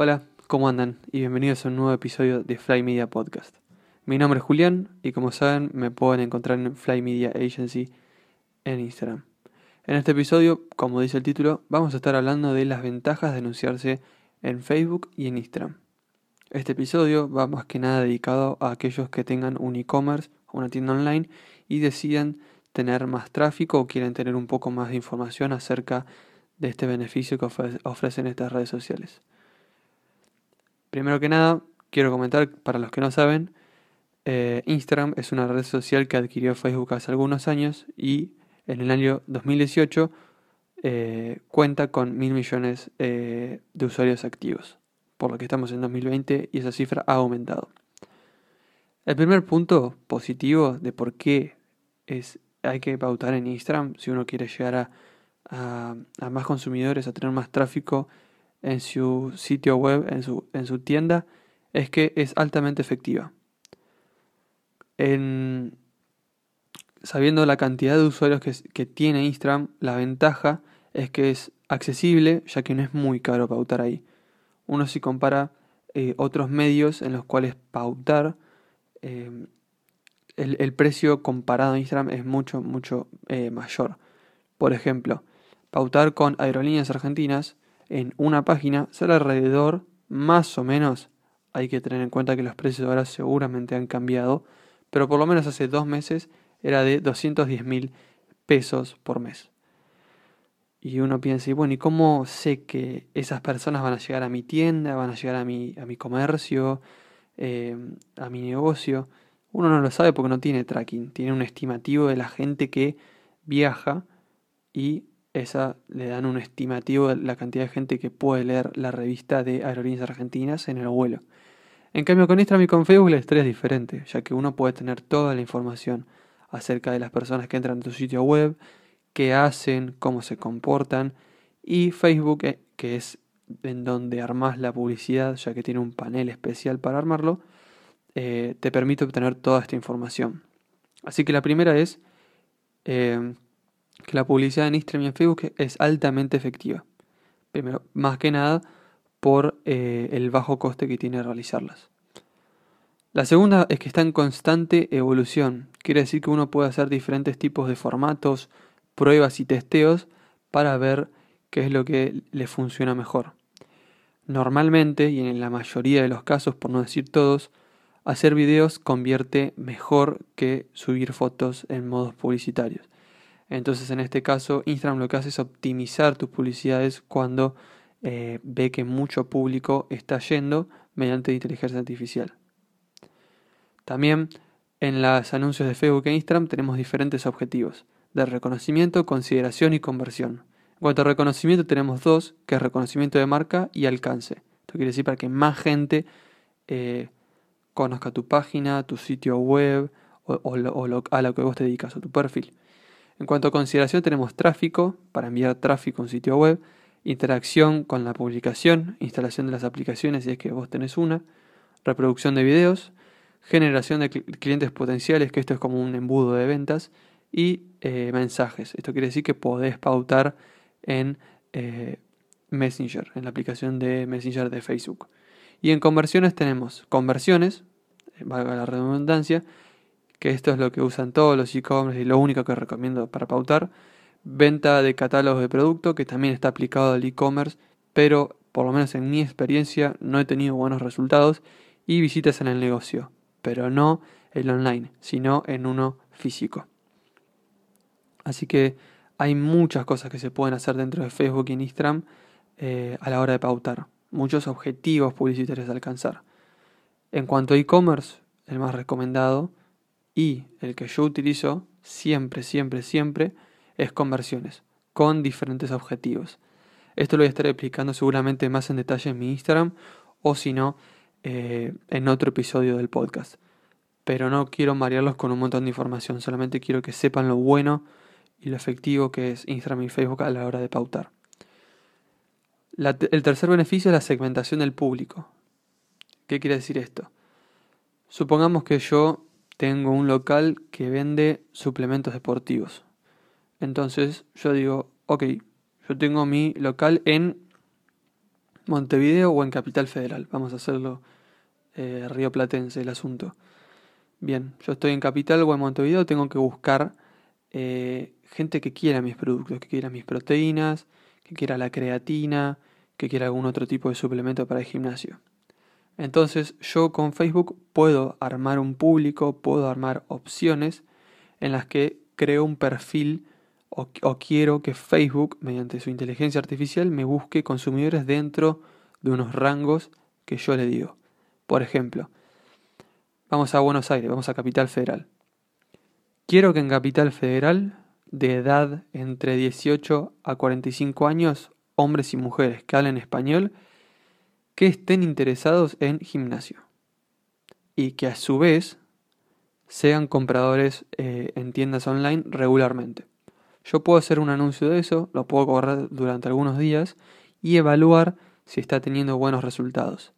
Hola, ¿cómo andan? Y bienvenidos a un nuevo episodio de Fly Media Podcast. Mi nombre es Julián y como saben me pueden encontrar en Fly Media Agency en Instagram. En este episodio, como dice el título, vamos a estar hablando de las ventajas de anunciarse en Facebook y en Instagram. Este episodio va más que nada dedicado a aquellos que tengan un e-commerce o una tienda online y decidan tener más tráfico o quieren tener un poco más de información acerca de este beneficio que ofrecen estas redes sociales. Primero que nada, quiero comentar para los que no saben, eh, Instagram es una red social que adquirió Facebook hace algunos años y en el año 2018 eh, cuenta con mil millones eh, de usuarios activos, por lo que estamos en 2020 y esa cifra ha aumentado. El primer punto positivo de por qué es, hay que pautar en Instagram si uno quiere llegar a, a más consumidores, a tener más tráfico en su sitio web, en su, en su tienda, es que es altamente efectiva. En, sabiendo la cantidad de usuarios que, tiene Instagram, la ventaja es que es accesible, ya que no es muy caro pautar ahí. Uno si compara eh, otros medios en los cuales pautar, eh, el, precio comparado a Instagram es mucho, mucho eh, mayor. Por ejemplo, pautar con aerolíneas argentinas en una página sale alrededor, más o menos, hay que tener en cuenta que los precios ahora seguramente han cambiado, pero por lo menos hace dos meses era de 210 mil pesos por mes. Y uno piensa, y bueno, ¿y cómo sé que esas personas van a llegar a mi tienda, van a llegar a mi, a mi comercio, eh, a mi negocio? Uno no lo sabe porque no tiene tracking, tiene un estimativo de la gente que viaja y esa le dan un estimativo de la cantidad de gente que puede leer la revista de Aerolíneas Argentinas en el vuelo. En cambio con Instagram y con Facebook la historia es diferente, ya que uno puede tener toda la información acerca de las personas que entran a tu sitio web, qué hacen, cómo se comportan, y Facebook, eh, que es en donde armas la publicidad, ya que tiene un panel especial para armarlo, eh, te permite obtener toda esta información. Así que la primera es eh, que la publicidad en Instagram y en Facebook es altamente efectiva. Primero, más que nada por eh, el bajo coste que tiene realizarlas. La segunda es que está en constante evolución. Quiere decir que uno puede hacer diferentes tipos de formatos, pruebas y testeos para ver qué es lo que le funciona mejor. Normalmente, y en la mayoría de los casos, por no decir todos, hacer videos convierte mejor que subir fotos en modos publicitarios. Entonces en este caso Instagram lo que hace es optimizar tus publicidades cuando eh, ve que mucho público está yendo mediante inteligencia artificial. También en los anuncios de Facebook e Instagram tenemos diferentes objetivos de reconocimiento, consideración y conversión. En cuanto a reconocimiento tenemos dos, que es reconocimiento de marca y alcance. Esto quiere decir para que más gente eh, conozca tu página, tu sitio web o, a lo que vos te dedicas o tu perfil. En cuanto a consideración tenemos tráfico, para enviar tráfico a un sitio web, interacción con la publicación, instalación de las aplicaciones si es que vos tenés una, reproducción de videos, generación de clientes potenciales, que esto es como un embudo de ventas, y eh, mensajes. Esto quiere decir que podés pautar en eh, Messenger, en la aplicación de Messenger de Facebook. Y en conversiones tenemos conversiones, valga la redundancia, que esto es lo que usan todos los e-commerce y lo único que recomiendo para pautar. Venta de catálogos de producto, que también está aplicado al e-commerce, pero por lo menos en mi experiencia no he tenido buenos resultados. Y visitas en el negocio, pero no el online, sino en uno físico. Así que hay muchas cosas que se pueden hacer dentro de Facebook y Instagram eh, a la hora de pautar. Muchos objetivos publicitarios de alcanzar. En cuanto a e-commerce, el más recomendado y el que yo utilizo siempre, siempre, siempre es conversiones, con diferentes objetivos. Esto lo voy a estar explicando seguramente más en detalle en mi Instagram o si no, eh, en otro episodio del podcast. Pero no quiero marearlos con un montón de información, solamente quiero que sepan lo bueno y lo efectivo que es Instagram y Facebook a la hora de pautar. el tercer beneficio es la segmentación del público. ¿Qué quiere decir esto? Supongamos que yo tengo un local que vende suplementos deportivos. Entonces yo digo, ok, yo tengo mi local en Montevideo o en Capital Federal. Vamos a hacerlo eh, río platense el asunto. Bien, yo estoy en Capital o en Montevideo, tengo que buscar eh, gente que quiera mis productos, que quiera mis proteínas, que quiera la creatina, que quiera algún otro tipo de suplemento para el gimnasio. Entonces yo con Facebook puedo armar un público, puedo armar opciones en las que creo un perfil o, quiero que Facebook, mediante su inteligencia artificial, me busque consumidores dentro de unos rangos que yo le digo. Por ejemplo, vamos a Buenos Aires, vamos a Capital Federal. Quiero que en Capital Federal, de edad entre 18 a 45 años, hombres y mujeres que hablen español, que estén interesados en gimnasio y que a su vez sean compradores eh, en tiendas online regularmente. Yo puedo hacer un anuncio de eso, lo puedo correr durante algunos días y evaluar si está teniendo buenos resultados.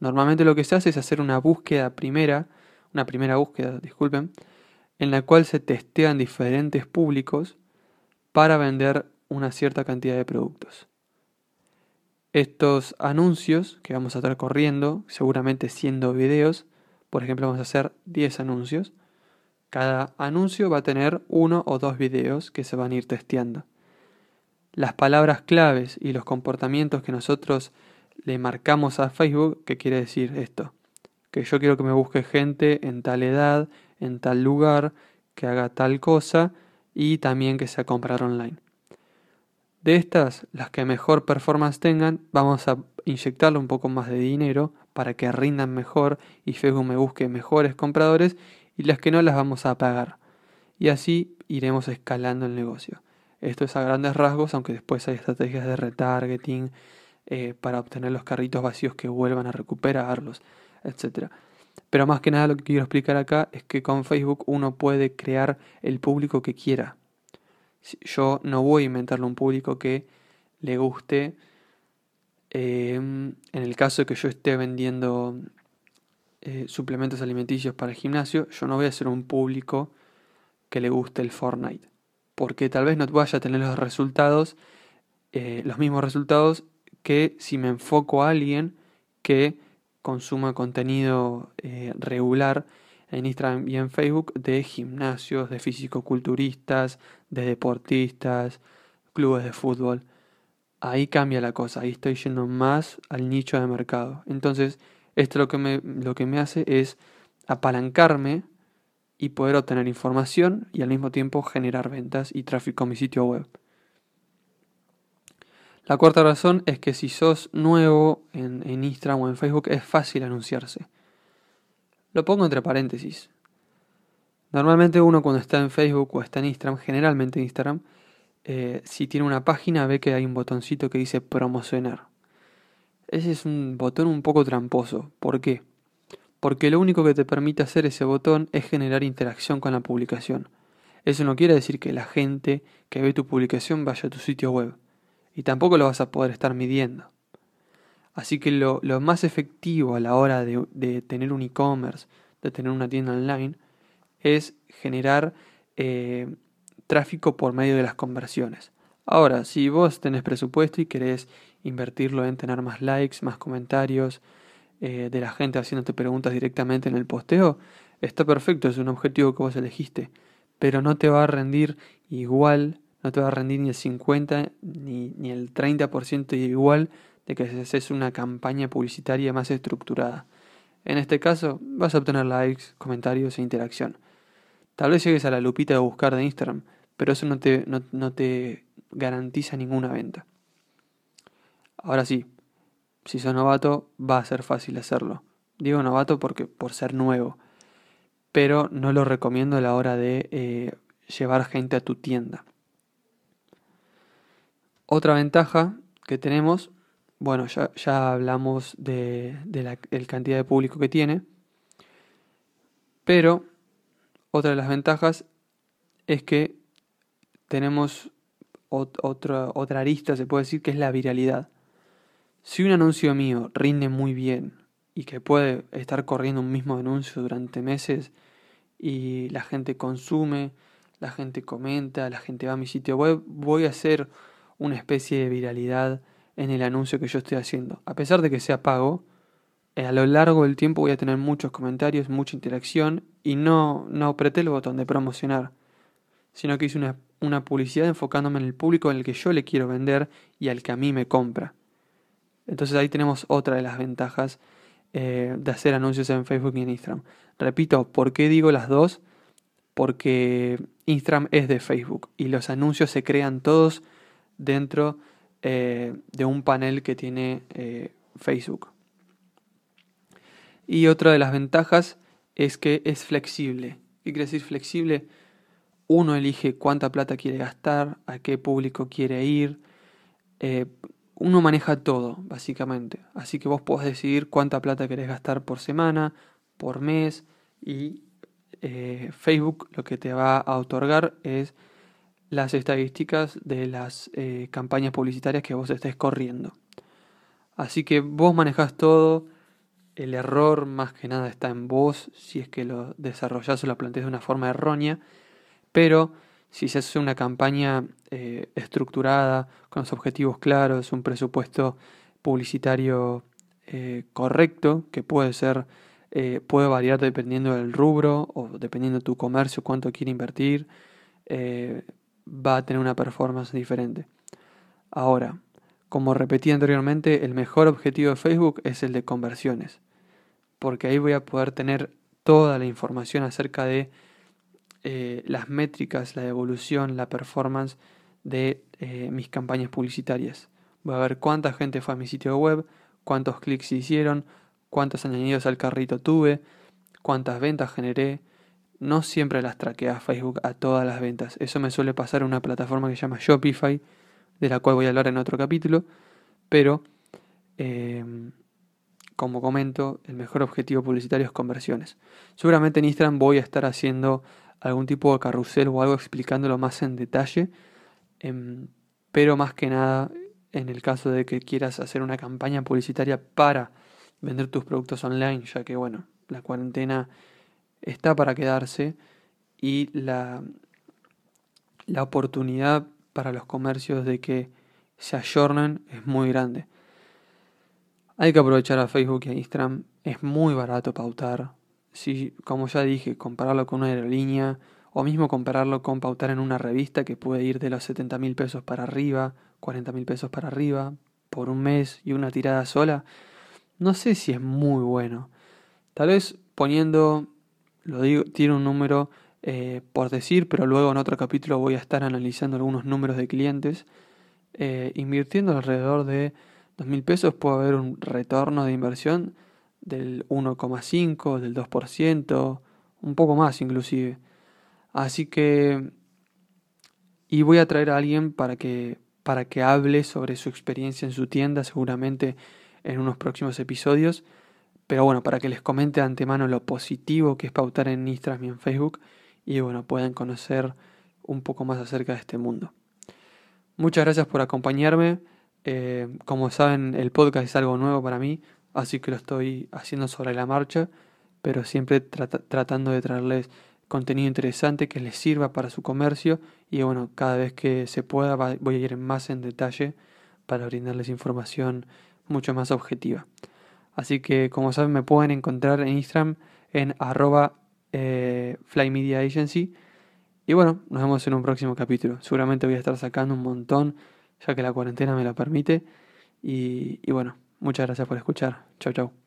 Normalmente lo que se hace es hacer una búsqueda primera, una primera búsqueda, disculpen, en la cual se testean diferentes públicos para vender una cierta cantidad de productos. Estos anuncios que vamos a estar corriendo, seguramente siendo videos, por ejemplo vamos a hacer 10 anuncios, cada anuncio va a tener uno o dos videos que se van a ir testeando. Las palabras claves y los comportamientos que nosotros le marcamos a Facebook, ¿qué quiere decir esto? Que yo quiero que me busque gente en tal edad, en tal lugar, que haga tal cosa y también que sea comprar online. De estas, las que mejor performance tengan, vamos a inyectarle un poco más de dinero para que rindan mejor y Facebook me busque mejores compradores y las que no las vamos a pagar. Y así iremos escalando el negocio. Esto es a grandes rasgos, aunque después hay estrategias de retargeting eh, para obtener los carritos vacíos que vuelvan a recuperarlos, etc. Pero más que nada lo que quiero explicar acá es que con Facebook uno puede crear el público que quiera. Yo no voy a inventarle un público que le guste. Em, en el caso de que yo esté vendiendo eh, suplementos alimenticios para el gimnasio, yo no voy a ser un público que le guste el Fortnite. Porque tal vez no vaya a tener los resultados, eh, los mismos resultados que si me enfoco a alguien que consuma contenido eh, regular en Instagram y en Facebook de gimnasios, de fisicoculturistas, de deportistas, clubes de fútbol. Ahí cambia la cosa, ahí estoy yendo más al nicho de mercado. Entonces, esto lo que me, lo que me hace es apalancarme y poder obtener información y al mismo tiempo generar ventas y tráfico a mi sitio web. La cuarta razón es que si sos nuevo en, en Instagram o en Facebook es fácil anunciarse. Lo pongo entre paréntesis. Normalmente uno cuando está en Facebook o está en Instagram, generalmente en Instagram, eh, si tiene una página ve que hay un botoncito que dice promocionar. Ese es un botón un poco tramposo. ¿Por qué? Porque lo único que te permite hacer ese botón es generar interacción con la publicación. Eso no quiere decir que la gente que ve tu publicación vaya a tu sitio web. Y tampoco lo vas a poder estar midiendo. Así que lo, más efectivo a la hora de, tener un e-commerce, de tener una tienda online, es generar eh, tráfico por medio de las conversiones. Ahora, si vos tenés presupuesto y querés invertirlo en tener más likes, más comentarios, eh, de la gente haciéndote preguntas directamente en el posteo, está perfecto, es un objetivo que vos elegiste, pero no te va a rendir igual, no te va a rendir ni el 50 ni, ni el 30% igual de que haces una campaña publicitaria más estructurada. En este caso, vas a obtener likes, comentarios e interacción. Tal vez llegues a la lupita de buscar de Instagram, pero eso no te, no, te garantiza ninguna venta. Ahora sí, si sos novato, va a ser fácil hacerlo. Digo novato porque por ser nuevo, pero no lo recomiendo a la hora de eh, llevar gente a tu tienda. Otra ventaja que tenemos bueno, ya, hablamos de, la cantidad de público que tiene, pero otra de las ventajas es que tenemos otra, otra arista, se puede decir, que es la viralidad. Si un anuncio mío rinde muy bien y que puede estar corriendo un mismo anuncio durante meses y la gente consume, la gente comenta, la gente va a mi sitio web, voy a hacer una especie de viralidad en el anuncio que yo estoy haciendo. A pesar de que sea pago, eh, a lo largo del tiempo voy a tener muchos comentarios, mucha interacción y no, no apreté el botón de promocionar, sino que hice una, una publicidad enfocándome en el público en el que yo le quiero vender y al que a mí me compra. Entonces ahí tenemos otra de las ventajas eh, de hacer anuncios en Facebook y en Instagram. Repito, ¿por qué digo las dos? Porque Instagram es de Facebook y los anuncios se crean todos dentro eh, de un panel que tiene eh, Facebook. Y otra de las ventajas es que es flexible. ¿Qué quiere decir flexible? Uno elige cuánta plata quiere gastar, a qué público quiere ir. Eh, uno maneja todo, básicamente. Así que vos podés decidir cuánta plata querés gastar por semana, por mes. Y Facebook lo que te va a otorgar es las estadísticas de las eh, campañas publicitarias que vos estés corriendo. Así que vos manejás todo, el error más que nada está en vos si es que lo desarrollás o lo planteás de una forma errónea, pero si se hace una campaña eh, estructurada, con los objetivos claros, un presupuesto publicitario eh, correcto, que puede ser, puede variar dependiendo del rubro o dependiendo de tu comercio, cuánto quiere invertir, va a tener una performance diferente. Ahora, como repetí anteriormente, el mejor objetivo de Facebook es el de conversiones, porque ahí voy a poder tener toda la información acerca de eh, las métricas, la evolución, la performance de eh, mis campañas publicitarias. Voy a ver cuánta gente fue a mi sitio web, cuántos clics hicieron, cuántos añadidos al carrito tuve, cuántas ventas generé, no siempre las traquea Facebook a todas las ventas. Eso me suele pasar en una plataforma que se llama Shopify, de la cual voy a hablar en otro capítulo. Pero, em, como comento, el mejor objetivo publicitario es conversiones. Seguramente en Instagram voy a estar haciendo algún tipo de carrusel o algo explicándolo más en detalle. Em, pero más que nada, en el caso de que quieras hacer una campaña publicitaria para vender tus productos online, ya que, bueno, la cuarentena está para quedarse y la, la oportunidad para los comercios de que se ayornen es muy grande. Hay que aprovechar a Facebook y a Instagram. Es muy barato pautar. Si, como ya dije, compararlo con una aerolínea o mismo compararlo con pautar en una revista que puede ir de los 70 mil pesos para arriba, 40 mil pesos para arriba, por un mes y una tirada sola, no sé si es muy bueno. Tal vez poniendo lo digo, tiene un número eh, por decir, pero luego en otro capítulo voy a estar analizando algunos números de clientes. Eh, invirtiendo alrededor de dos mil pesos puede haber un retorno de inversión del 1,5, del 2%, un poco más inclusive. Así que... Y voy a traer a alguien para que, para que hable sobre su experiencia en su tienda, seguramente en unos próximos episodios. Pero bueno, para que les comente de antemano lo positivo que es pautar en Instagram y en Facebook y bueno, puedan conocer un poco más acerca de este mundo. Muchas gracias por acompañarme. Eh, como saben, el podcast es algo nuevo para mí, así que lo estoy haciendo sobre la marcha, pero siempre tratando de traerles contenido interesante que les sirva para su comercio y bueno, cada vez que se pueda voy a ir más en detalle para brindarles información mucho más objetiva. Así que como saben me pueden encontrar en Instagram en arroba eh. Y bueno, nos vemos en un próximo capítulo. Seguramente voy a estar sacando un montón ya que la cuarentena me lo permite. Y, y bueno, muchas gracias por escuchar. Chau, chau.